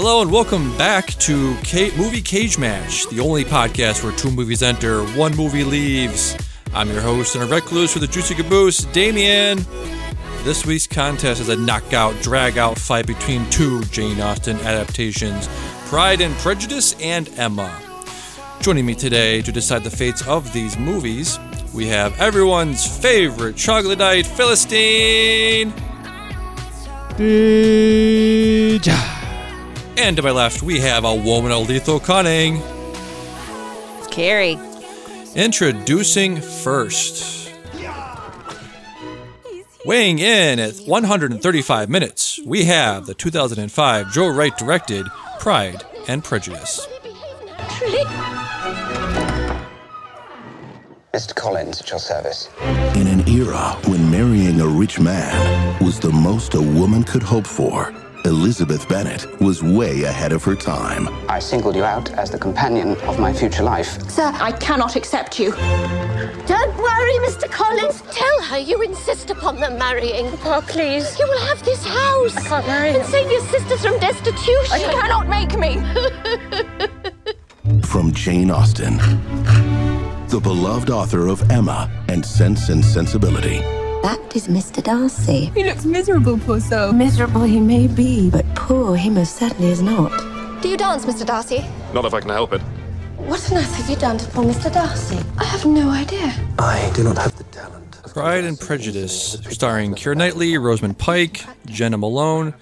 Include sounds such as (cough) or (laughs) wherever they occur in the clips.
Hello and welcome back to K- Movie Cage Match, the only podcast where two movies enter, one movie leaves. I'm your host and a recluse for the Juicy Caboose, Damien. This week's contest is a knockout, drag-out fight between two Jane Austen adaptations, Pride and Prejudice and Emma. Joining me today to decide the fates of these movies, we have everyone's favorite troglodyte Philistine. And to my left, we have a woman of lethal cunning. It's Carrie. Introducing first. Weighing in at 135 minutes, we have the 2005 Joe Wright directed Pride and Prejudice. Mr. Collins, at your service. In an era when marrying a rich man was the most a woman could hope for, Elizabeth Bennet was way ahead of her time. I singled you out as the companion of my future life. Sir, I cannot accept you. Don't worry, Mr. Collins. Tell her you insist upon them marrying. Oh, please. You will have this house. I can't marry And save your sisters from destitution. You cannot make me. (laughs) From Jane Austen, the beloved author of Emma and Sense and Sensibility. That is Mr. Darcy. He looks miserable, poor soul. Miserable he may be, but poor he most certainly is not. Do you dance, Mr. Darcy? Not if I can help it. What on earth have you done to poor Mr. Darcy? I have no idea. I do not have the talent. Pride and Prejudice, starring Keira Knightley, Rosamund Pike, Jena Malone,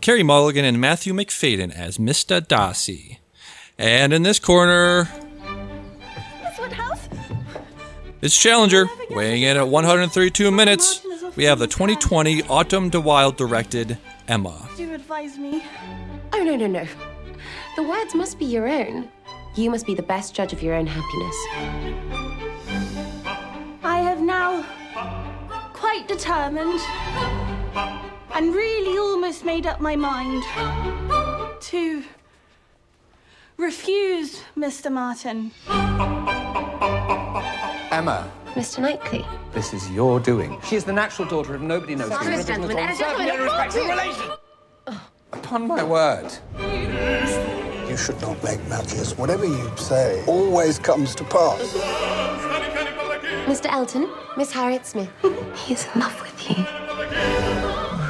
Carey Mulligan, and Matthew Macfadyen as Mr. Darcy. And in this corner, it's Challenger, weighing in at 132 minutes. We have the 2020 Autumn de Wilde directed Emma. Do you advise me? Oh, no, no, no. The words must be your own. You must be the best judge of your own happiness. I have now quite determined and really almost made up my mind to refuse Mr. Martin. Emma, Mr. Knightley. this is your doing. She is the natural daughter of nobody knows who. Sorry, gentlemen, and gentlemen, Upon my word. You should not make matches. Whatever you say always comes to pass. Mr. Elton, Miss Harriet Smith. He's in love with you.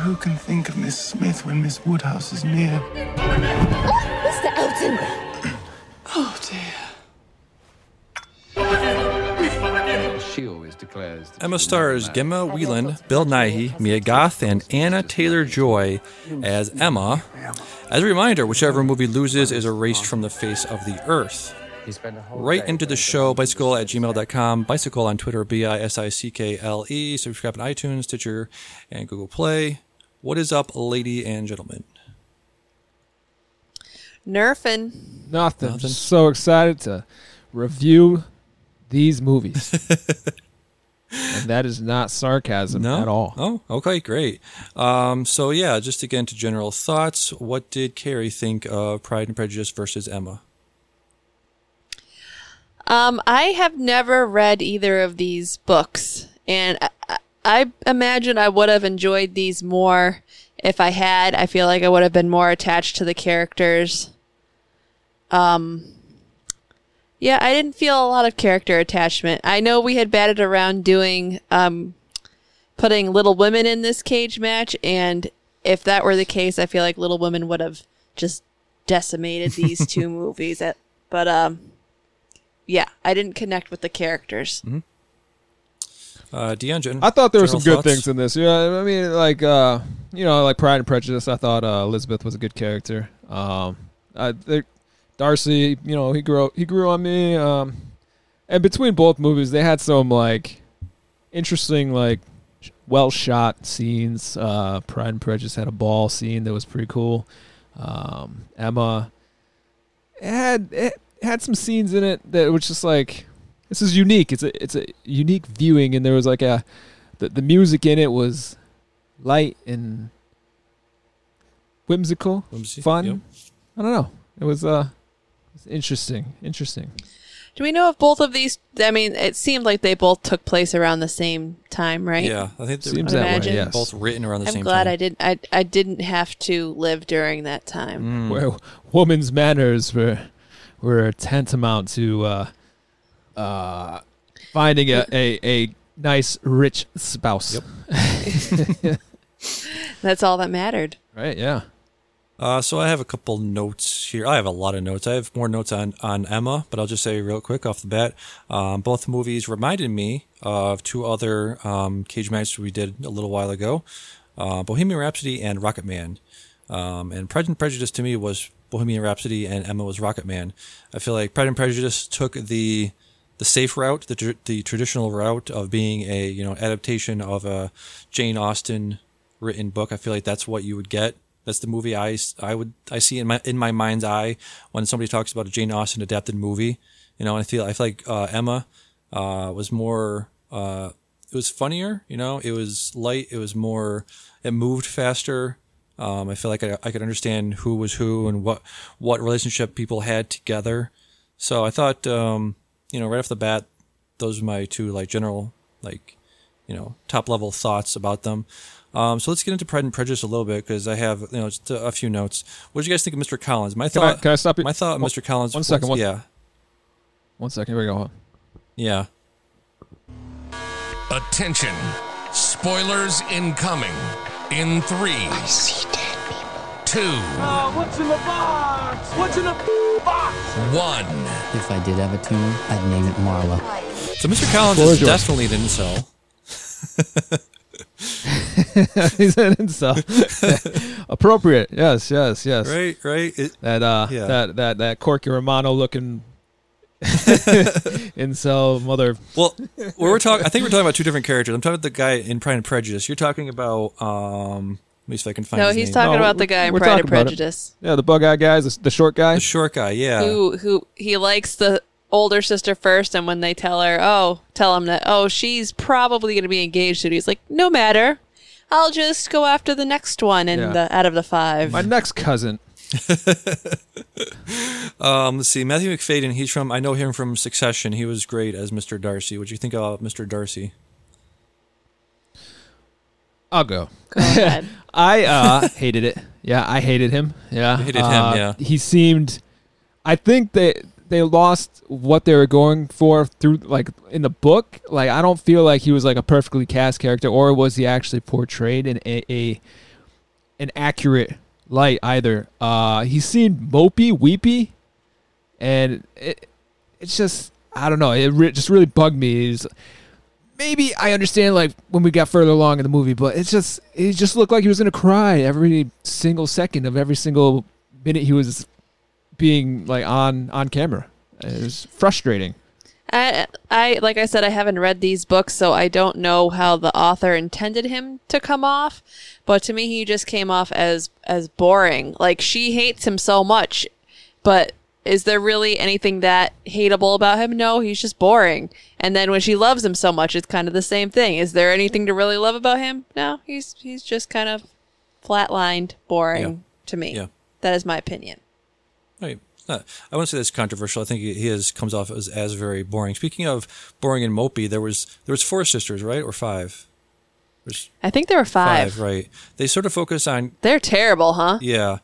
Who can think of Miss Smith when Miss Woodhouse is near? Oh, Mr. Elton! (clears throat) Oh dear. She always declares. Emma stars Gemma Whelan, Bill Nighy, Mia Goth, and Anya Taylor-Joy as Emma. As a reminder, whichever movie loses is erased from the face of the earth. He spent a whole Right into the show, bicycle at gmail.com, bicycle on Twitter, B I S I C K L E. Subscribe on iTunes, Stitcher, and Google Play. What is up, lady and gentlemen? Nerfing. Nothing. Nothing. Just so excited to review these movies. (laughs) and that is not sarcasm No? at all. Oh, okay, great. Um, so, yeah, just to get into general thoughts, what did Carrie think of Pride and Prejudice versus Emma? Um, I have never read either of these books, and I, I- I imagine I would have enjoyed these more if I had. I feel like I would have been more attached to the characters. Um, yeah, I didn't feel a lot of character attachment. I know we had batted around doing um, putting Little Women in this cage match, and if that were the case, I feel like Little Women would have just decimated these two (laughs) movies. At, but um, yeah, I didn't connect with the characters. Uh, Dion, I thought there were some good thoughts? things in this. Yeah, I mean, like uh, you know, like Pride and Prejudice. I thought uh, Elizabeth was a good character. Um, I think Darcy, you know, he grew he grew on me. Um, and between both movies, they had some like interesting, like well shot scenes. Uh, Pride and Prejudice had a ball scene that was pretty cool. Um, Emma it had it had some scenes in it that was just like this is unique. It's a it's a unique viewing, and there was like a the the music in it was light and whimsical, Whimsy, fun. yep. I don't know. It was uh, it was interesting, interesting. Do we know if both of these? I mean, it seemed like they both took place around the same time, right? Yeah, I think they Seems were that way, imagine. yes. both written around the I'm same glad time. I didn't. I I didn't have to live during that time. Mm. Where woman's manners were were tantamount to uh, uh, finding a, a, a nice rich spouse. (laughs) That's all that mattered. Right? Yeah. Uh, so I have a couple notes here. I have a lot of notes. I have more notes on, on Emma, but I'll just say real quick off the bat. Um, both movies reminded me of two other um, cage matches we did a little while ago, uh, Bohemian Rhapsody and Rocketman. Um, and Pride and Prejudice to me was Bohemian Rhapsody, and Emma was Rocketman. I feel like Pride and Prejudice took the the safe route, the tr- the traditional route of being a you know adaptation of a Jane Austen written book. I feel like that's what you would get. That's the movie I, I would I see in my in my mind's eye when somebody talks about a Jane Austen adapted movie. You know, and I feel I feel like uh, Emma uh, was more uh, it was funnier. You know, it was light. It was more. It moved faster. Um, I feel like I, I could understand who was who and what what relationship people had together. So I thought, um, you know, right off the bat, those are my two like general like you know top level thoughts about them. Um, so let's get into Pride and Prejudice a little bit because I have you know just a, a few notes. What did you guys think of Mr. Collins? My Can I, thought. can I stop you? my thought, One- Mr. Collins. One second. was- One, yeah, One second. Here we go. yeah. Attention. Spoilers incoming. In three. I see dead people. Two. what's in the box? What's in the box? One. If I did have a tune, I'd name it Marla. So Mr. Collins Floor is is yours. definitely an incel. (laughs) He's an incel. Appropriate. Yes. Yes. Yes. Right, right. It, That uh, Yeah. that that that Corky Romano looking (laughs) incel mother. well, we're talking. I think we're talking about two different characters. I'm talking about the guy in Pride and Prejudice. You're talking about. um Let me see if I can find. No, his he's name. talking No, about the guy in Pride and talking about it. Prejudice, Yeah, the bug eye guy, the, the short guy. the short guy. Yeah. who who he likes the older sister first, and when they tell her, oh, tell him that, oh, she's probably going to be engaged soon. He's like, no matter, I'll just go after the next one in Yeah. the out of the five. My next cousin. (laughs) Um, let's see. Matthew Macfadyen. He's from. I know him from Succession. He was great as Mr. Darcy. What do you think about Mr. Darcy? I'll go. Go ahead. (laughs) I uh, hated it. Yeah, I hated him. Yeah, You hated him, Uh, yeah. He seemed. I think they they lost what they were going for through like in the book. Like I don't feel like he was like a perfectly cast character, or was he actually portrayed in a, a an accurate light either. Uh, he seemed mopey, weepy, and it it's just I don't know. It re- just really bugged me. It's, maybe I understand like when we got further along in the movie, but it's just it just looked like he was gonna cry every single second of every single minute he was being like on on camera. It was frustrating. I, I like I said, I haven't read these books, so I don't know how the author intended him to come off. But to me, he just came off as as boring. Like she hates him so much, but is there really anything that hateable about him? No, he's just boring. And then when she loves him so much, it's kind of the same thing. Is there anything to really love about him? No, he's he's just kind of flatlined, boring Yeah. to me. Yeah. That is my opinion. Right. I wouldn't say that's controversial. I think he he is comes off as, as very boring. Speaking of boring and mopey, there was there was four sisters, right, or five? There's I think there were five. right? They sort of focus on They're terrible, huh? yeah.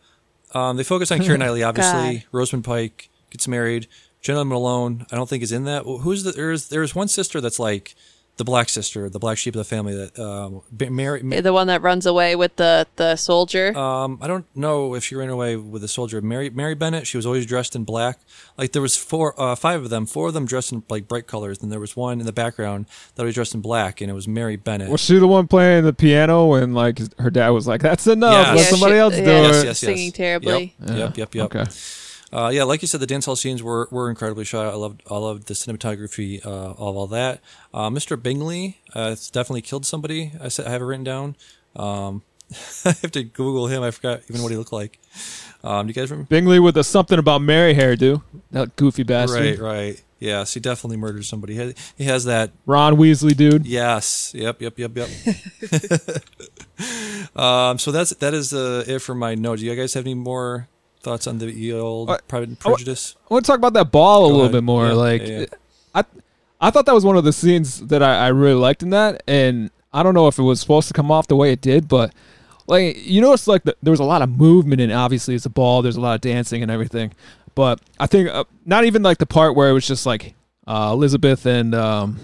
Um, they focus on Keira Knightley, (laughs) obviously. Rosamund Pike gets married. Jena Malone, I don't think is in that. Who's the? There's there's one sister that's like the black sister, the black sheep of the family that um, ba- Mary. The one that runs away with the the soldier. Um, I don't know if she ran away with the soldier. Mary Mary Bennet. She was always dressed in black. Like there was four, uh, five of them. Four of them dressed in like bright colors, and there was one in the background that was dressed in black, and it was Mary Bennet. Was she the one playing the piano and like her dad was like, "That's enough. Yes. Let Yeah, somebody she- else yeah, do yes, it." yes, yes. Singing terribly. Yep, yep, yep, yep. Okay. Uh, yeah, like you said, the dance hall scenes were, were incredibly shot. I loved I loved the cinematography uh, of all that. Uh, Mr. Bingley uh, definitely killed somebody. I said I have it written down. Um, (laughs) I have to Google him. I forgot even what he looked like. Um, do you guys remember? Bingley with the something about Mary hairdo. That goofy bastard. Right, right. Yes, he definitely murdered somebody. He has, he has that. Ron Weasley, dude. Yes. Yep. Yep. Yep. Yep. (laughs) um. So that's that is uh, it for my notes. Do you guys have any more Thoughts on the old Uh, Pride and Prejudice? I want to talk about that ball a Go little ahead. bit more. Yeah, like, yeah, yeah. I, I thought that was one of the scenes that I, I really liked in that, and I don't know if it was supposed to come off the way it did, but like you notice, like the, there was a lot of movement, and obviously it's a ball. There's a lot of dancing and everything, but I think uh, not even like the part where it was just like uh, Elizabeth and um,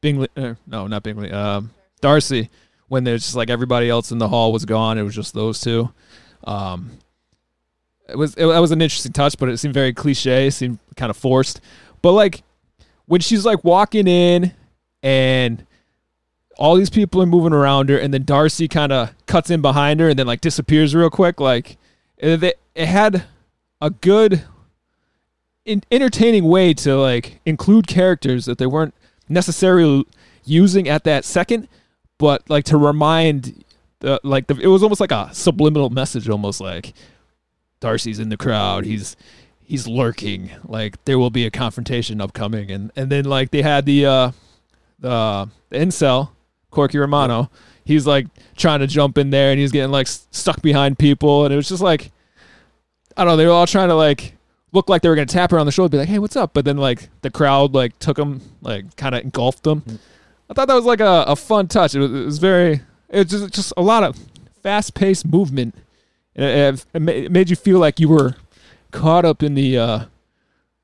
Bingley. Uh, no, not Bingley. Um, Darcy. When there's just like everybody else in the hall was gone, it was just those two. Um, it was it, that was an interesting touch, but it seemed very cliche. Seemed kind of forced. But like when she's like walking in and all these people are moving around her, and then Darcy kind of cuts in behind her and then like disappears real quick. Like it, it it had a good, in, entertaining way to like include characters that they weren't necessarily using at that second, but like to remind. The, like the, it was almost like a subliminal message, almost like Darcy's in the crowd. He's he's lurking. Like there will be a confrontation upcoming, and and then like they had the uh the, the incel Corky Romano. He's like trying to jump in there, and he's getting like stuck behind people, and it was just like I don't know. They were all trying to like look like they were gonna tap her on the shoulder, be like, "Hey, what's up?" But then like the crowd like took him, like kind of engulfed them. I thought that was like a, a fun touch. It was, it was very, it was just, just a lot of fast paced movement. And it, it, made you feel like you were caught up in the uh,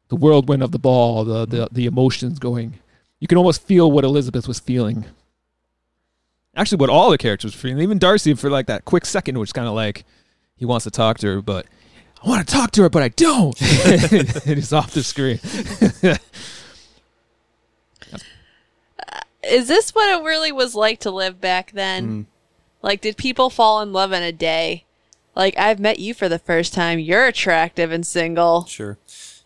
the whirlwind of the ball, the, the the emotions going. You can almost feel what Elizabeth was feeling. Actually, what all the characters were feeling. Even Darcy, for like that quick second, which kind of like he wants to talk to her, but I want to talk to her, but I don't. and (laughs) he's off the screen. Is this what it really was like to live back then? Like, did people fall in love in a day? Like, I've met you for the first time. You're attractive and single. Sure.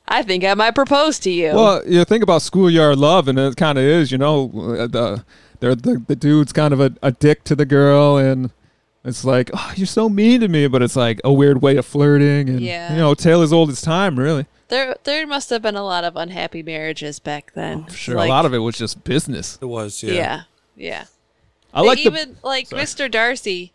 I think I might propose to you. Well, you think about schoolyard love, and it kind of is, you know, uh, the the the, the dude's kind of a, a dick to the girl, and it's like, oh, you're so mean to me, but it's like a weird way of flirting, and Yeah. you know, tale as old as time, really. there, there must have been a lot of unhappy marriages back then. Sure, Like, a lot of it was just business. It was, Yeah, yeah. I They like the- even like Sorry. Mr. Darcy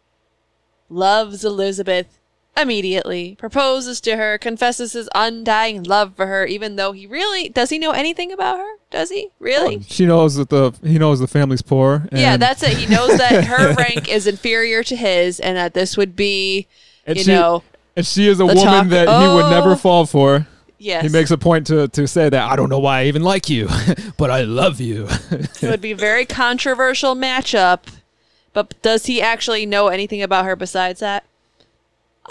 loves Elizabeth immediately, proposes to her, confesses his undying love for her, even though he really does he know anything about her? Does he really? Oh, she knows that the he knows the family's poor. yeah, that's it. He knows that (laughs) her rank is inferior to his, and that this would be, and you she, know, and she is a woman talk- that he would oh. never Oh. fall for. Yes. he makes a point to to say that I don't know why I even like you, (laughs) but I love you. it would be a very controversial matchup. But does he actually know anything about her besides that?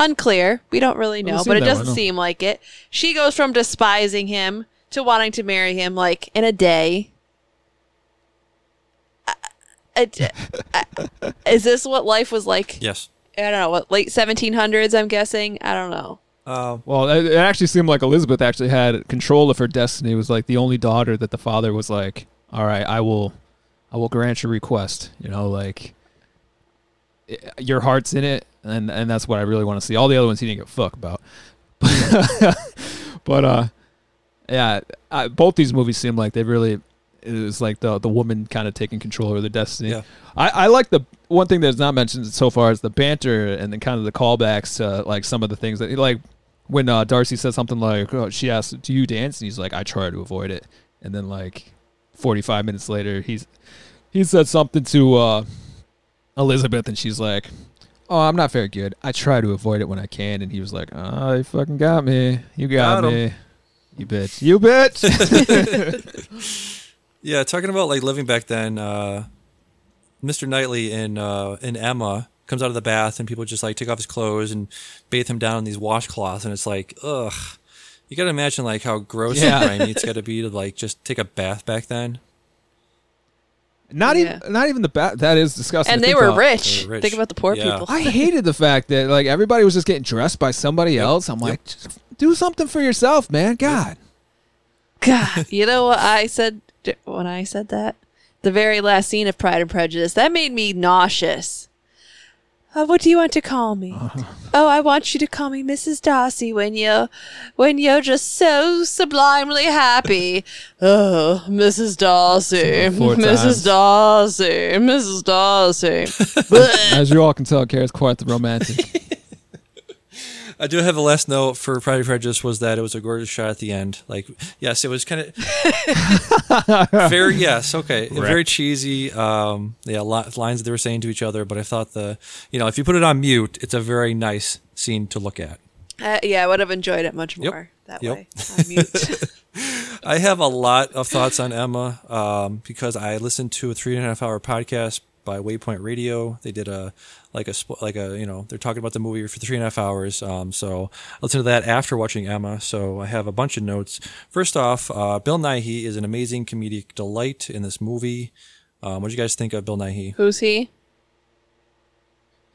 Unclear. We don't really know, Doesn't but it that way, doesn't no. seem like it. She goes from despising him to wanting to marry him like in a day. I- I- I- is this what life was like? Yes. I don't know. What late 1700s? I'm guessing. I don't know. Uh, Well, it, it actually seemed like Elizabeth actually had control of her destiny. It was like the only daughter that the father was like, "All right, I will, I will grant your request." You know, like your heart's in it, and and that's what I really want to see. All the other ones he didn't give a fuck about. (laughs) but uh, yeah, I, both these movies seem like they really. It was like the the woman kind of taking control of their destiny. Yeah. I, I like the one thing that's not mentioned so far is the banter and then kind of the callbacks to like some of the things that like when uh, Darcy says something like oh, she asks do you dance and he's like I try to avoid it and then like 45 minutes later he's he said something to uh, Elizabeth and she's like oh I'm not very good I try to avoid it when I can and he was like oh you fucking got me you got, Got me you bitch you bitch (laughs) Yeah, talking about like living back then, uh, Mr. Knightley in uh, in Emma comes out of the bath and people just like take off his clothes and bathe him down in these washcloths and it's like, ugh. You gotta imagine like how gross Yeah. and grimy it's gotta be to like just take a bath back then. Not even not even the bat that is disgusting And to they think were about. rich. They were rich. Think about the poor Yeah. people. I (laughs) hated the fact that like everybody was just getting dressed by somebody else. I'm like, just do something for yourself, man. God. God, (laughs) you know what I said d- when I said that? The very last scene of Pride and Prejudice. That made me nauseous. Uh, what do you want to call me? Uh-huh. Oh, I want you to call me Mrs. Darcy when you're, when you're just so sublimely happy. (laughs) Oh, Mrs. Darcy, Four Mrs. times. Darcy, Mrs. Darcy. (laughs) As you all can tell, Kara's quite the romantic. (laughs) I do have a last note for Pride and Prejudice was that it was a gorgeous shot at the end. Like, yes, it was kind of (laughs) very yes, okay, very cheesy. Um, yeah, lines that they were saying to each other. But I thought the, you know, if you put it on mute, it's a very nice scene to look at. Uh, yeah, I would have enjoyed it much more that Yep. way. On mute. (laughs) (laughs) I have a lot of thoughts on Emma um, because I listened to a three and a half hour podcast by Waypoint Radio. They did a like a sp- like a you know they're talking about the movie for three and a half hours. Um, so I listened to that after watching Emma. So I have a bunch of notes. First off, uh, Bill Nighy is an amazing comedic delight in this movie. Um, what do you guys think of Bill Nighy? Who's he?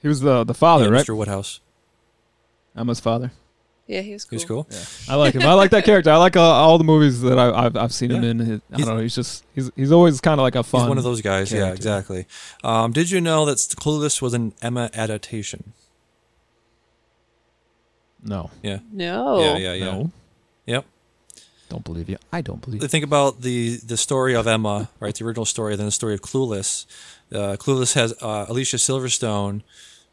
He was the the father, Yeah, right? Mr. Woodhouse. Emma's father. Yeah, he was cool. He was cool. I like him. I like that character. I like uh, all the movies that I, I've I've seen him in. His- I He's- don't know. He's just he's he's always kind of like a fun. He's one of those guys. Yeah, exactly. Um, did you know that Clueless was an Emma adaptation? No. Yeah. No. Yeah, yeah, yeah. No. Yep. Don't believe you. I don't believe. You. Think about the the story of Emma, right? The original story, then the story of Clueless. Uh, Clueless has uh, Alicia Silverstone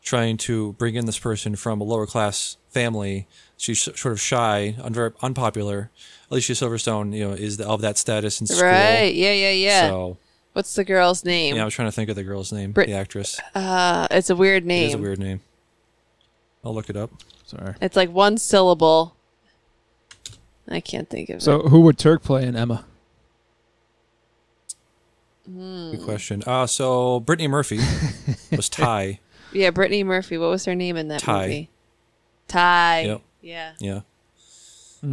trying to bring in this person from a lower class family. She's sort of shy, un- unpopular. Alicia Silverstone, you know, is the, of that status in school. Right. Yeah, yeah, yeah. So, What's the girl's name? yeah, I was trying to think of the girl's name, Brit- the actress. Uh, it's a weird name. is a weird name. I'll look it up. Sorry. It's like one syllable. I can't think of So it. who would Turk play in Emma? Hmm. Good question. Uh, so Brittany Murphy (laughs) was Tai. Yeah, Brittany Murphy. What was her name in that Tai. movie? Tai. Yep. Yeah. Yeah.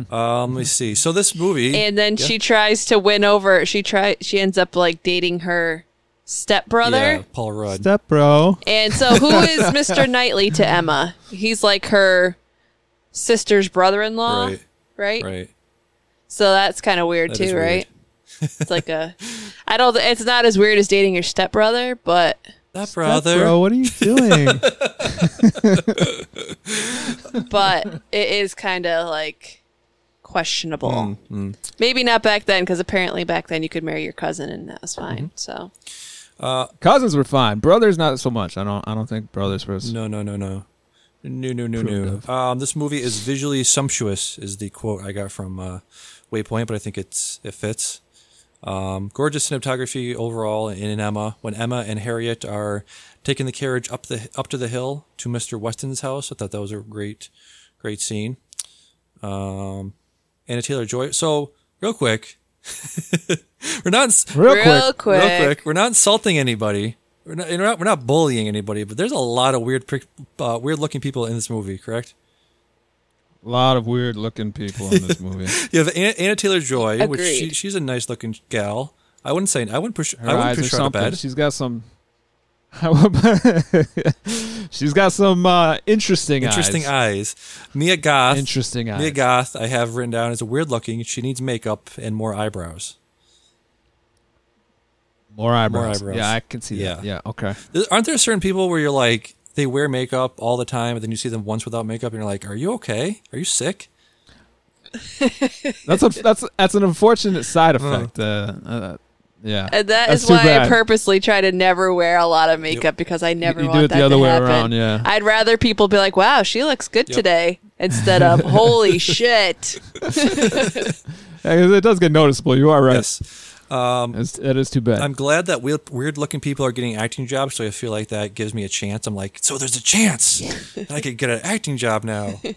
Um, let me see. So this movie, And then Yeah. she tries to win over. She try. She ends up like dating her stepbrother. yeah, Paul Rudd. Step bro. And so, who is (laughs) Mr. Knightley to Emma? He's like her sister's brother-in-law, Right. right? Right. So that's kind of weird That too, weird. right? (laughs) it's like a, I don't. It's not as weird as dating your stepbrother, but That Step brother. bro, what are you doing? (laughs) but it is kind of like questionable. Mm, mm. Maybe not back then, because apparently back then you could marry your cousin and that was fine. Mm-hmm. So Uh, Cousins were fine. Brothers not so much. I don't. I don't think brothers was. no, no, no, no. No, no, no, no. Um, this movie is visually sumptuous, is the quote I got from uh, Waypoint, but I think it's it fits. Um, gorgeous cinematography overall in, in Emma. When Emma and Harriet are taking the carriage up the up to the hill to Mister Weston's house, I thought that was a great, great scene. Um, Anya Taylor-Joy. So real quick, (laughs) we're not Real, Real quick. quick. real quick. We're not insulting anybody. We're not, we're not. We're not bullying anybody. But there's a lot of weird, uh, weird looking people in this movie. Correct? A lot of weird looking people in this movie. (laughs) You have Anya, Anna Taylor Joy, which she, she's a nice looking gal. I wouldn't say I wouldn't push. Her I wouldn't push are her out of bed. She's got some. (laughs) She's got some uh, interesting, eyes. Interesting eyes. eyes. Mia Goth. Interesting eyes. Mia Goth. I have written down as a weird looking. She needs makeup and more eyebrows. More eyebrows. eyebrows. Yeah, I can see Yeah. that. Yeah. Okay. Aren't there certain people where you're like they wear makeup all the time, and then you see them once without makeup, and you're like, "Are you okay? Are you sick?" That's a that's that's an unfortunate side Uh-huh. effect. Uh, uh, yeah. and that That's is too why I purposely try to never wear a lot of makeup because I never you do want it the that other to way happen. around, yeah. I'd rather people be like, "Wow, she looks good Yep. today," instead of (laughs) "Holy shit." (laughs) Yeah, 'cause it does get noticeable. You are right. Yes. Um, It's, it is too bad. I'm glad that weird, weird looking people are getting acting jobs, so I feel like that gives me a chance. I'm like, so there's a chance I could get an acting job now. (laughs)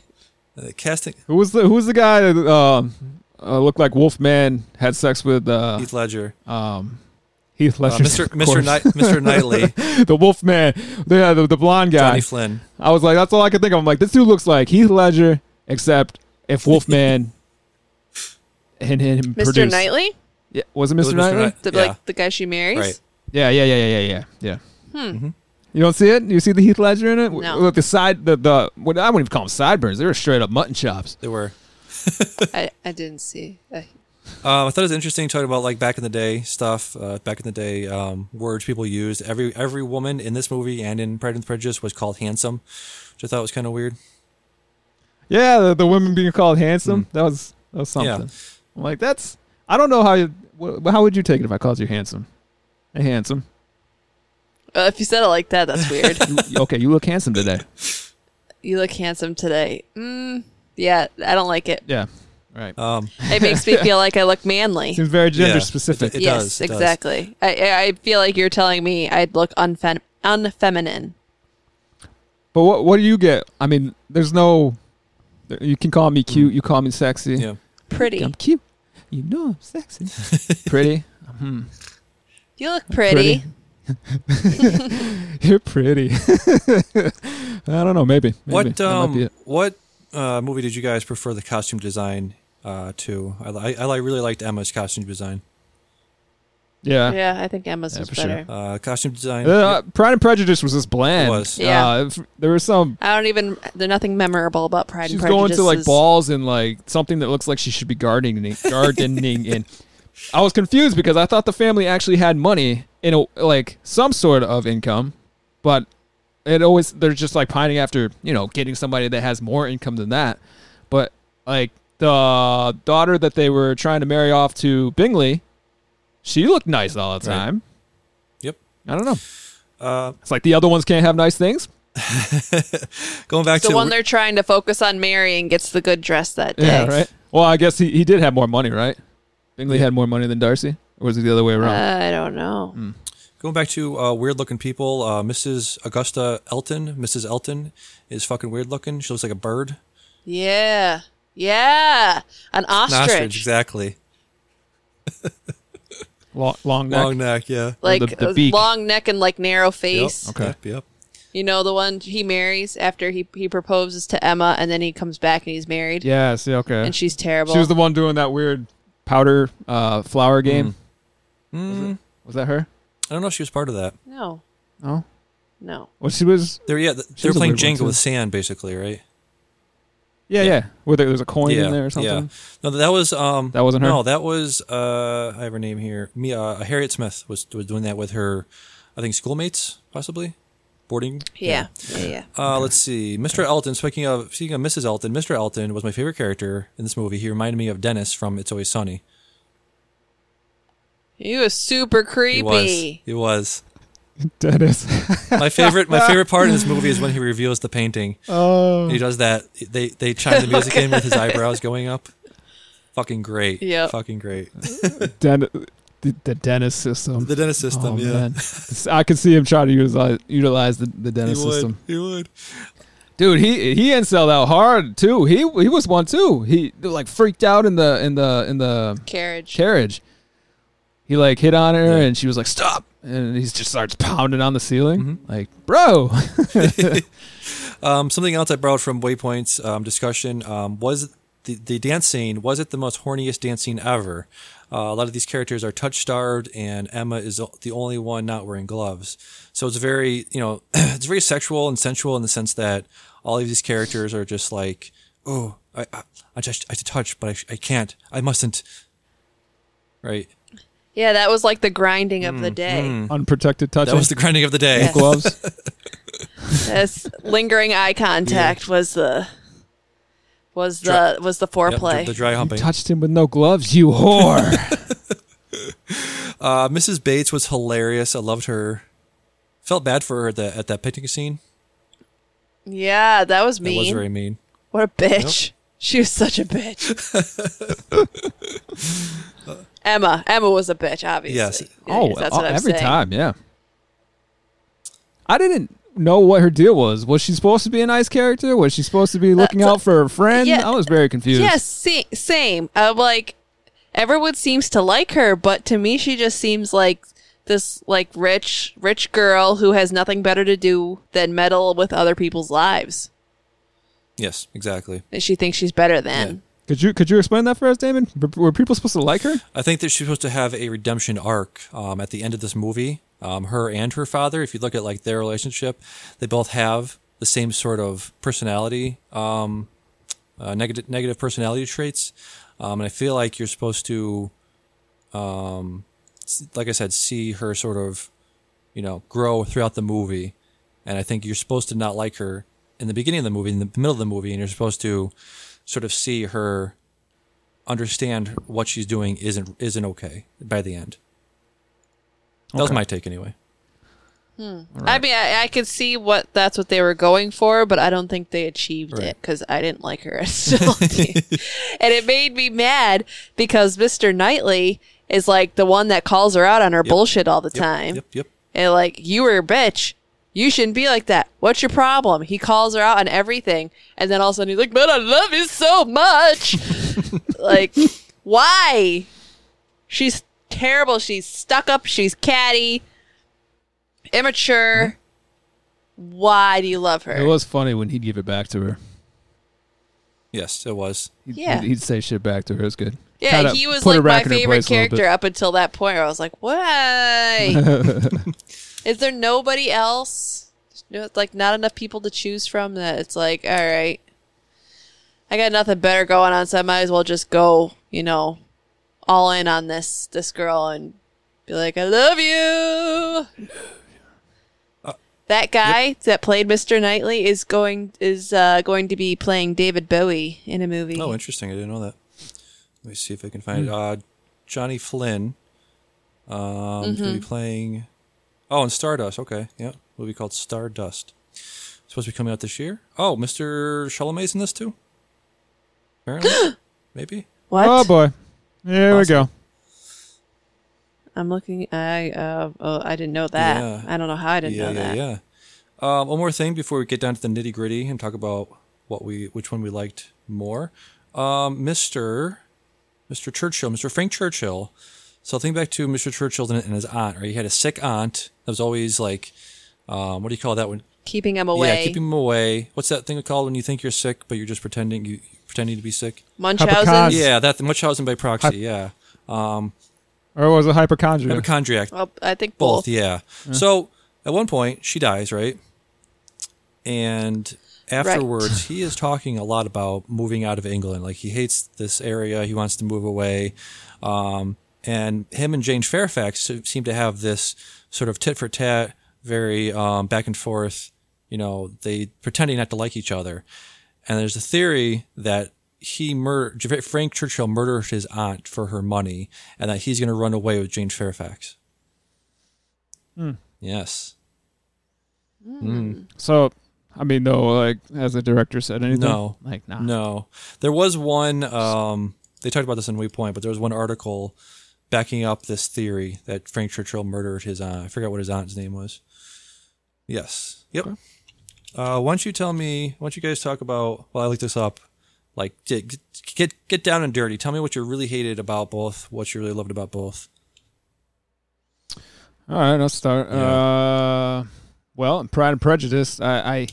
Uh, casting who was the who was the guy that um, uh, looked like Wolfman had sex with uh, Heath Ledger, um, Heath uh, Ledger, Mr. Mr. Knight, Mr. Knightley, (laughs) the Wolfman, the, the the blonde guy. Johnny Flynn. I was like, that's all I could think of. I'm like, this dude looks like Heath Ledger, except if Wolfman (laughs) and him Mr. produced. Knightley, Yeah, was it Mr. was Mr. Knightley? Knight- the, Yeah. like the guy she marries. Right. Yeah, yeah, yeah, yeah, yeah, yeah. yeah. Hmm. You don't see it? You see the Heath Ledger in it? W- No. Look, the side, the the what I wouldn't even call them sideburns. They were straight up mutton chops. They were. (laughs) I, I didn't see. Uh, Um, I thought it was interesting talking about like back in the day stuff. Uh, back in the day, um, words people used. Every every woman in this movie and in Pride and Prejudice was called handsome, which I thought was kind of weird. Yeah, the, the women being called handsome. That was that was something. Yeah. I'm like, that's. I don't know how you. How would you take it if I called you handsome? Hey, handsome. uh, if you said it like that, that's (laughs) weird. You- okay, you look handsome today. you look handsome today. Mm, yeah, I don't like it. Yeah. Right. Um, It makes me feel like I look manly. (laughs) Seems very gender Yeah, specific. it- it yes, does, it exactly. I, I I feel like you're telling me I'd look unfem- unfeminine. But what what do you get? I mean, there's no. You can call me cute. You call me sexy. Yeah. Pretty. I'm cute. You know I'm sexy. (laughs) Pretty. Hmm. You look pretty. (laughs) You're pretty. (laughs) I don't know. Maybe. maybe. What That um what uh, movie did you guys prefer the costume design uh, to? I, I, I really liked Emma's costume design. Yeah. Yeah, I think Emma's Yeah, was for sure. better. Uh, costume design. Uh, Pride and Prejudice was just bland. It was. Yeah. Uh, if- there was some. I don't even. There's nothing memorable about Pride She's and Prejudice. going to like balls and like something that looks like she should be gardening, gardening in. I was confused because I thought the family actually had money in a, like some sort of income, but it always they're just like pining after you know getting somebody that has more income than that. But like the daughter that they were trying to marry off to Bingley, she looked nice all the Right. time. Yep. I don't know. Uh, It's like the other ones can't have nice things. (laughs) going back the to the one they're trying to focus on marrying gets the good dress that day. Yeah, right. Well, I guess he, he did have more money, right? Bingley had more money than Darcy, or was it the other way around? I don't know. Hmm. Going back to uh, weird looking people, uh, Mrs. Augusta Elton, Mrs. Elton is fucking weird looking. She looks like a bird. Yeah, yeah, an An ostrich. exactly. (laughs) long, long neck. Long neck, yeah. Like the, the beak. long neck and like narrow face. Yep, Okay. Yep, yep. You know the one he marries after he he proposes to Emma and then he comes back and he's married. Yeah. See, okay. And she's terrible. She was the one doing that weird powder uh, flour game. Mm, Was that her? I don't know if she was part of that. no, Oh. no. Well, she was. They're yeah, th- She they're playing Jenga with sand, basically, right? Yeah, yeah. Where there, there's a coin yeah, in there or something. Yeah. No, that was um. That wasn't her? No, that was uh. I have her name here. Me, uh, Harriet Smith was was doing that with her, I think schoolmates possibly, boarding. Yeah, yeah, yeah. Uh, let's see, Mr. Elton. Speaking of speaking of Mrs. Elton, Mr. Elton was my favorite character in this movie. He reminded me of Dennis from It's Always Sunny. He was super creepy. He was. He was. (laughs) Dennis. My favorite. My favorite part in this movie is when he reveals the painting. Oh. He does that. They they chime the music (laughs) in with his eyebrows going up. Fucking great. Yeah. Fucking great. (laughs) Den- the, the dentist system. The dentist system. Oh, yeah. man. I could see him trying to utilize utilize the, the He dentist would. system. He would. Dude, he he incelled out hard too. He he was one too. He like freaked out in the in the in the Carriage. carriage. He like hit on her and she was like stop, and he just starts pounding on the ceiling like bro. (laughs) (laughs) Um, something else I borrowed from Waypoint's um, discussion um, was the, the dance scene. Was it the most horniest dance scene ever? Uh, a lot of these characters are touch starved, and Emma is the only one not wearing gloves. So it's very, you know, (clears throat) it's very sexual and sensual in the sense that all of these characters are just like, oh, I, I, I just I touch, but I, I can't, I mustn't. Right. Yeah, that was like the grinding of Mm, the day. Unprotected touch. That was the grinding of the day. (laughs) Yes. gloves. This lingering eye contact was the was the was the foreplay. Yep, the, the dry humping. Touched him with no gloves, you whore. (laughs) (laughs) Uh, Mrs. Bates was hilarious. I loved her. Felt bad for her at, the, at that picnic scene. yeah, that was That mean. was very mean. What a bitch. She was such a bitch. Emma. Emma was a bitch, obviously. Yes. oh, that's what I'm every saying. time, yeah. I didn't know what her deal was. Was she supposed to be a nice character? Was she supposed to be looking out for her friend? Uh, yeah. I was very confused. Yes, see, same. I'm like, everyone seems to like her, but to me, she just seems like this like rich, rich girl who has nothing better to do than meddle with other people's lives. Yes, exactly. And she thinks she's better than. Could you could you explain that for us, Damon? Were- people supposed to like her? I think that she's supposed to have a redemption arc um, at the end of this movie. Um, her and her father, if you look at like their relationship, they both have the same sort of personality, um, uh, negative negative personality traits, um, and I feel like you're supposed to, um, like I said, see her sort of, you know, grow throughout the movie, and I think you're supposed to not like her in the beginning of the movie, in the middle of the movie, and you're supposed to sort of see her understand what she's doing isn't isn't okay by the end. That was my take anyway. Hmm. I mean, I, I could see what that's what they were going for, but I don't think they achieved it because I didn't like her (laughs) as Sylvie. (laughs) and it made me mad because Mr. Knightley is like the one that calls her out on her bullshit all the time. Yep, yep. And like, you were a bitch. You shouldn't be like that. What's your problem? He calls her out on everything. And then all of a sudden he's like, but I love you so much. (laughs) like, why? She's terrible. She's stuck up. She's catty, immature. Mm-hmm. Why do you love her? It was funny when he'd give it back to her. Yes, it was. He'd, Yeah. he'd, he'd say shit back to her. It was good. Yeah, Kinda he was put her like my back in her favorite place a little bit. character up until that point where I was like, why? (laughs) (laughs) Is there nobody else? Like not enough people to choose from that it's like, all right, I got nothing better going on, so I might as well just go, you know, all in on this this girl and be like, I love you. Uh, that guy that played Mr. Knightley is going is uh, going to be playing David Bowie in a movie. Oh, interesting. I didn't know that. Let me see if I can find it. Uh, Johnny Flynn. Um, Going to be playing. Oh, and Stardust. Okay. Yeah. Movie called Stardust. Supposed to be coming out this year. Oh, Mr. Chalamet's in this too? Apparently. (gasps) Maybe. What? Oh boy. There we go. I'm looking. I uh, oh, I didn't know that. Yeah. I don't know how I didn't yeah, know yeah, that. Yeah, Um, one more thing before we get down to the nitty gritty and talk about what we, which one we liked more. Um, Mr. Mr. Churchill, Mr. Frank Churchill. So think back to Mr. Churchill and and his aunt. Right, he had a sick aunt that was always like, um, what do you call that when? Keeping him away. Yeah, keeping him away. What's that thing called when you think you're sick but you're just pretending you pretending to be sick? Munchausen? Yeah, that Munchausen by proxy. yeah. Um, Or was it hypochondria? hypochondriac. Well, I think Both, both. yeah. Yeah. So at one point she dies, right? And afterwards he is talking a lot about moving out of England. Like he hates this area, he wants to move away. Um, and him and Jane Fairfax seem to have this sort of tit for tat, very um, back and forth. You know, they pretending not to like each other. And there's a theory that he murdered Frank Churchill murdered his aunt for her money, and that he's going to run away with Jane Fairfax. Hmm. Yes. Mm. So, I mean, no, like, as the director said anything? No, Like, nah. no. There was one. Um, they talked about this in Waypoint, but there was one article backing up this theory that Frank Churchill murdered his aunt. I forgot what his aunt's name was. Yes. Yep. Uh, why don't you tell me? Why don't you guys talk about? Well, I looked this up. Like, get get get down and dirty. Tell me what you really hated about both. What you really loved about both. All right, I'll start. Uh, well, Pride and Prejudice, I I,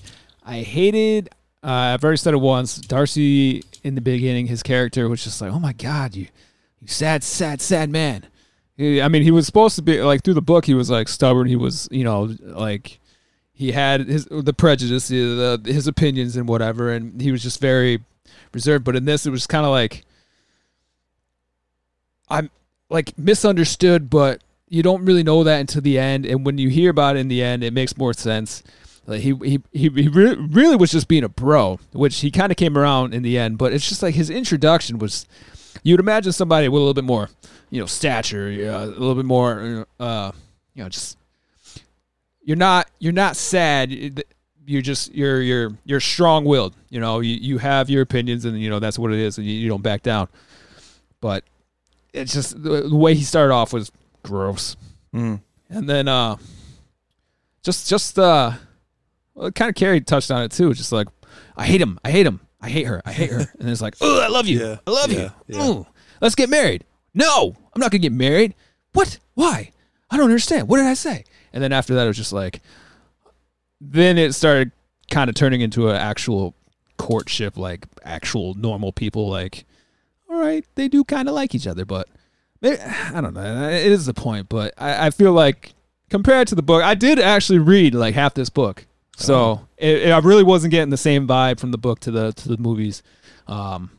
I hated. Uh, I've already said it once. Darcy in the beginning, his character was just like, "Oh my God, you sad, sad, sad man." I mean, he was supposed to be like through the book. He was like stubborn. He was, you know, like he had his the prejudice, the, his opinions and whatever, and he was just very reserved. But in this, it was kind of like I'm like misunderstood, but you don't really know that until the end. And when you hear about it in the end, it makes more sense. Like he he he, he re- really was just being a bro, which he kind of came around in the end. But it's just like his introduction was. You'd imagine somebody with a little bit more, you know, stature, uh, a little bit more, uh, you know, just you're not you're not sad. You're just you're you're you're strong willed. You know, you, you have your opinions, and you know that's what it is, and you, you don't back down. But it's just the, the way he started off was gross. Mm. And then uh just just uh well, kind of Carrie touched on it too. Just like I hate him, I hate him, I hate her, I hate her. and it's like, oh, I love you, Yeah, I love yeah, you. yeah. Ooh, mm. let's get married. No, I'm not gonna get married. What? Why? I don't understand. What did I say? And then after that, it was just like, then it started kind of turning into an actual courtship, like actual normal people. Like, all right, they do kind of like each other, but maybe, I don't know. It is the point, but I, I feel like compared to the book, I did actually read like half this book, so Oh. it, it- I really wasn't getting the same vibe from the book to the to the movies. Um,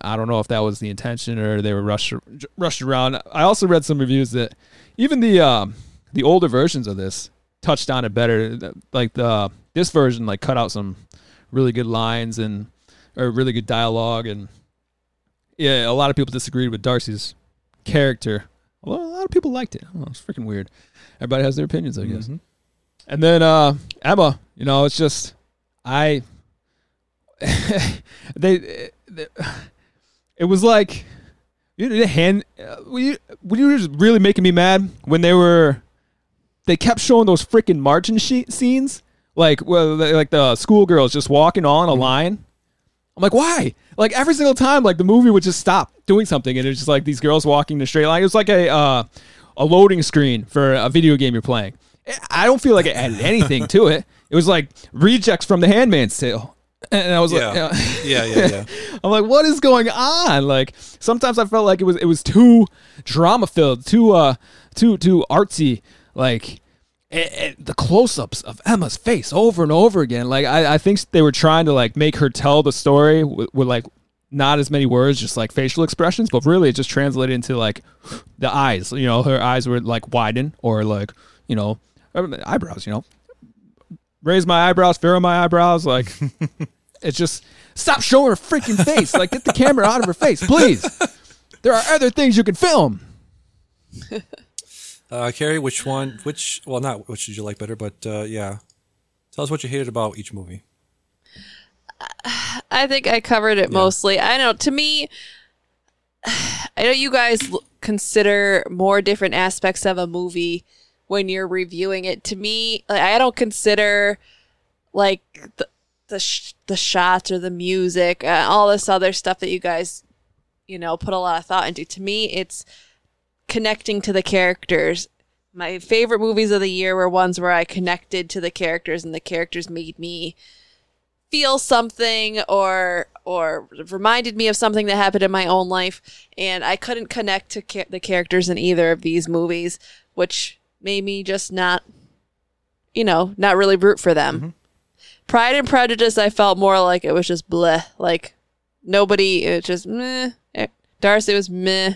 I don't know if that was the intention or they were rushed rushed around. I also read some reviews that even the um, the older versions of this touched on it better. Like the this version, like cut out some really good lines and or really good dialogue, and yeah, a lot of people disagreed with Darcy's character. Well, a lot of people liked it. Oh, it's freaking weird. Everybody has their opinions, I guess. Mhm. And then uh Emma, you know, it's just I (laughs) they, they it was like you know, hand uh, were you, were you just really making me mad when they were they kept showing those freaking marching sheet scenes like well they- like the schoolgirls just walking on a line. I'm like why? Like every single time like the movie would just stop doing something and it's just like these girls walking in a straight line. It was like a uh, a loading screen for a video game you're playing i don't feel like it added anything to it it was like rejects from the handmaid's tale and i was like Yeah. (laughs) Yeah, yeah, yeah. I'm like, what is going on? Like sometimes I felt like it was it was too drama filled, too uh too too artsy. Like eh, eh, the close ups of Emma's face over and over again. Like I, I think they were trying to like make her tell the story with, with like not as many words, just like facial expressions, but really it just translated into like the eyes. You know, her eyes were like widen or like you know eyebrows. You know, raise my eyebrows, furrow my eyebrows. Like (laughs) it's just stop showing her freaking face. Like get the camera out of her face, please. There are other things you can film. (laughs) Uh, Carrie, which one? Which? Well, not which did you like better, but uh, yeah, tell us what you hated about each movie. I think I covered it mostly. I know to me, (sighs) I know you guys consider more different aspects of a movie when you're reviewing it. To me, I don't consider like the the sh- the shots or the music, uh, all this other stuff that you guys, you know, put a lot of thought into. To me, it's connecting to the characters. My favorite movies of the year were ones where I connected to the characters and the characters made me feel something or or reminded me of something that happened in my own life and I couldn't connect to ca- the characters in either of these movies which made me just not you know not really root for them Pride and Prejudice I felt more like it was just bleh like nobody it just meh Eh, Darcy was meh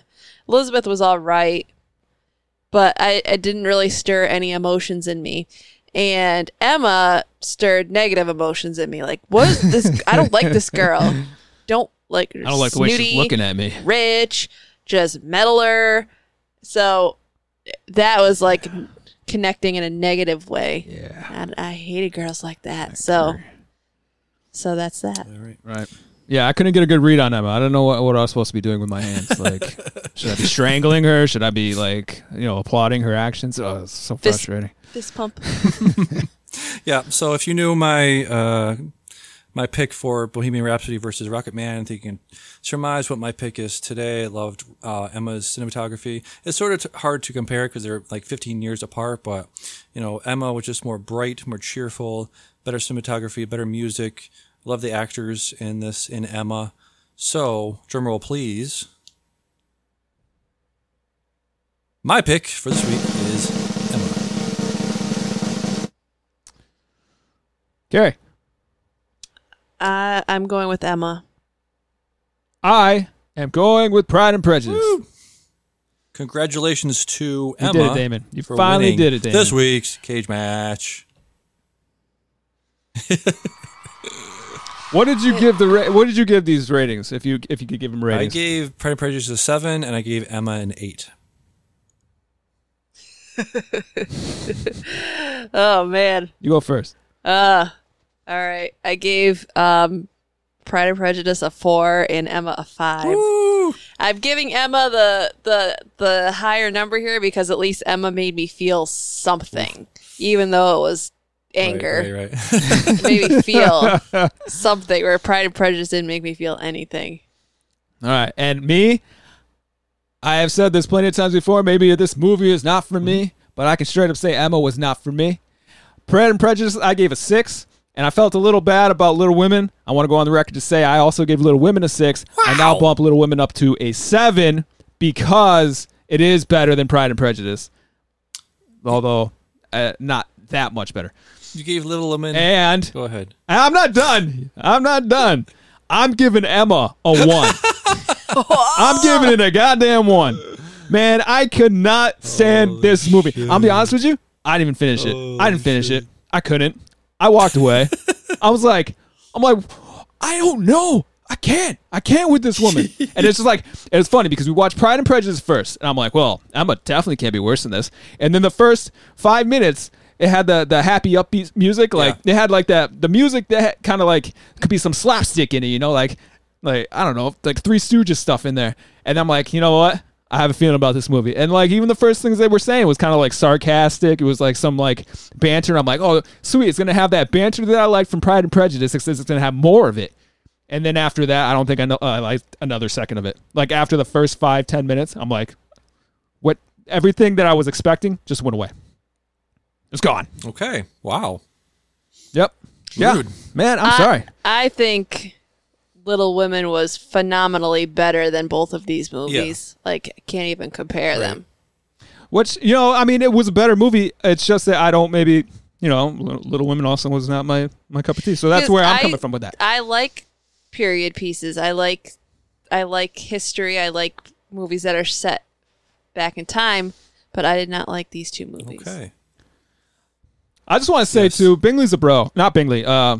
Elizabeth was all right but I it didn't really stir any emotions in me. And Emma stirred negative emotions in me. Like, what is this? I don't like this girl. (laughs) Don't like. I don't like the way she's looking at me. Rich, just meddler. So that was like connecting in a negative way. Yeah, and I hated girls like that. So, so that's that. Right. Yeah, I couldn't get a good read on Emma. I don't know what, what I was supposed to be doing with my hands. (laughs) Like, should I be strangling her? Should I be like, you know, applauding her actions? Oh, it's so Fist- frustrating. Fist pump. (laughs) (laughs) Yeah. So if you knew my uh, my pick for Bohemian Rhapsody versus Rocketman, I think you can surmise what my pick is today. I loved uh, Emma's cinematography. It's sort of t- hard to compare because they're like 15 years apart, but you know, Emma was just more bright, more cheerful, better cinematography, better music. Love the actors in this in Emma. So, drum roll, please. My pick for this week is Emma. Gary, I I'm going with Emma. I am going with Pride and Prejudice. Congratulations to You Emma. did it, Damon. You for finally winning did it, Damon. This week's cage match. What did you give the ra- What did you give these ratings? If you if you could give them ratings? I ratings, gave Pride and Prejudice a seven, and I gave Emma an eight. (laughs) oh man. you go first. Uh all right. I gave um Pride and Prejudice a four and Emma a five. I'm giving Emma the the the higher number here because at least Emma made me feel something, even though it was anger. Right, right, (laughs) It made me feel (laughs) something. Where Pride and Prejudice didn't make me feel anything. All right, and me, I have said this plenty of times before. Maybe this movie is not for me, but I can straight up say Emma was not for me. Pride and Prejudice, I gave a six, and I felt a little bad about Little Women. I want to go on the record to say I also gave Little Women a six. I now bump Little Women up to a seven because it is better than Pride and Prejudice, although uh, not that much better. You gave Little Women. And go ahead. I'm not done. I'm not done. I'm giving Emma a one. (laughs) I'm giving it a goddamn one. Man, I could not stand this movie. I'll be honest with you. I didn't even finish it. I didn't finish it. I couldn't. I walked away. I was like, I'm like, I don't know. I can't. I can't with this woman. (laughs) and it's just like, it's funny because we watched Pride and Prejudice first. And I'm like, well, Emma definitely can't be worse than this. And then the first five minutes, it had the the happy upbeat music. Like it had like that the music that kind of like could be some slapstick in it. You know, like like I don't know, like Three Stooges stuff in there. And I'm like, you know what? I have a feeling about this movie. And like even the first things they were saying was kind of like sarcastic. It was like some like banter. I'm like, oh sweet, it's gonna have that banter that I like from Pride and Prejudice. It's, it's gonna have more of it. And then after that, I don't think I know uh, I liked another second of it. Like after the first five ten minutes, I'm like, what? Everything that I was expecting just went away. It's gone. Okay. Wow. Yep. Yeah. Man, I'm I- sorry. I think Little Women was phenomenally better than both of these movies. Like, can't even compare them. Which you know, I mean, it was a better movie. It's just that I don't maybe you know, Little Women also was not my my cup of tea. So that's where I'm I- coming from with that. I like period pieces. I like I like history. I like movies that are set back in time, but I did not like these two movies. Okay. I just want to say too, Bingley's a bro, not Bingley. Uh,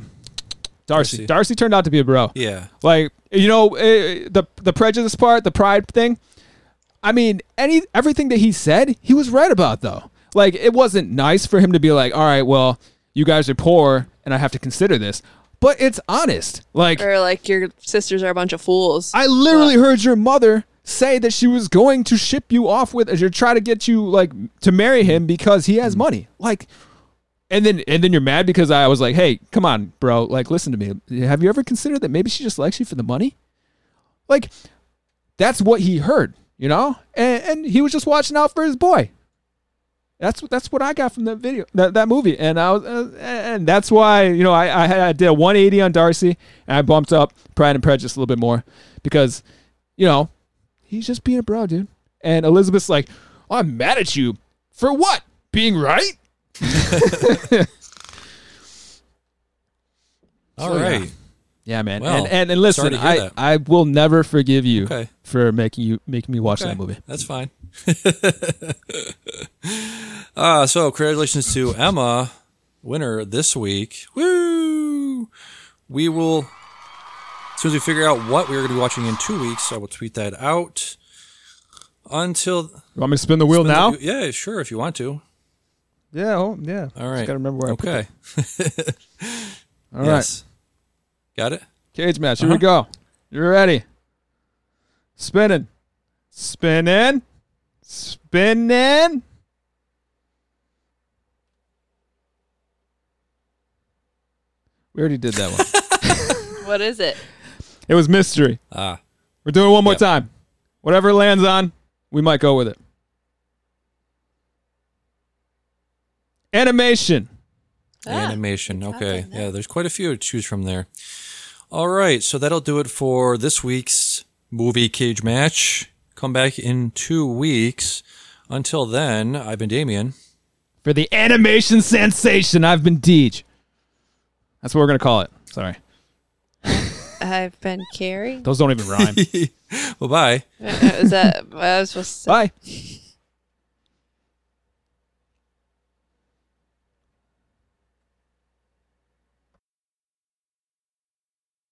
Darcy. Darcy. turned out to be a bro. Yeah. Like you know eh, the the prejudice part, the pride thing. I mean, any everything that he said, he was right about though. Like it wasn't nice for him to be like, "All right, well, you guys are poor, and I have to consider this." But it's honest. Like Or like your sisters are a bunch of fools. I literally heard your mother say that she was going to ship you off with, or try to get you like to marry him because he has money. Like, and then and then you're mad because I was like, hey, come on, bro, like listen to me. Have you ever considered that maybe she just likes you for the money? Like, that's what he heard, you know, and, and he was just watching out for his boy. That's that's what I got from that video, that, that movie, and I was, uh, and that's why you know I I, had, I did a 180 on Darcy, and I bumped up Pride and Prejudice a little bit more because, you know, he's just being a bro, dude. And Elizabeth's like, oh, I'm mad at you for what? Being right? (laughs) All So, yeah. right. Yeah, man. Well, and, and and listen, I that. I will never forgive you Okay. for making you making me watch Okay, that movie. That's fine. uh, (laughs) so congratulations to Emma, winner this week. Woo! We will as soon as we figure out what we are going to be watching in two weeks, I will tweet that out. Until You want me to spin the wheel spin now? yeah, sure, if you want to. Yeah, oh, yeah. All right. Just gotta remember where I put Okay. (laughs) All right. yes. Got it. Cage match. Here Uh-huh. we go. You ready? Spinning. Spinning. Spinning. We already did that one. (laughs) (laughs) What is it? it was mystery. Ah. We're doing it one more Yep. time. Whatever it lands on, we might go with it. Animation. Animation. Okay. Yeah, there's quite a few to choose from there. All right. So that'll do it for this week's movie cage match. Come back in two weeks. Until then, I've been Damien. For the animation sensation, I've been Deej. That's what we're going to call it. Sorry. I've been Carrie. Those don't even rhyme. (laughs) well, bye. Uh, Is that what I was supposed to say? Bye.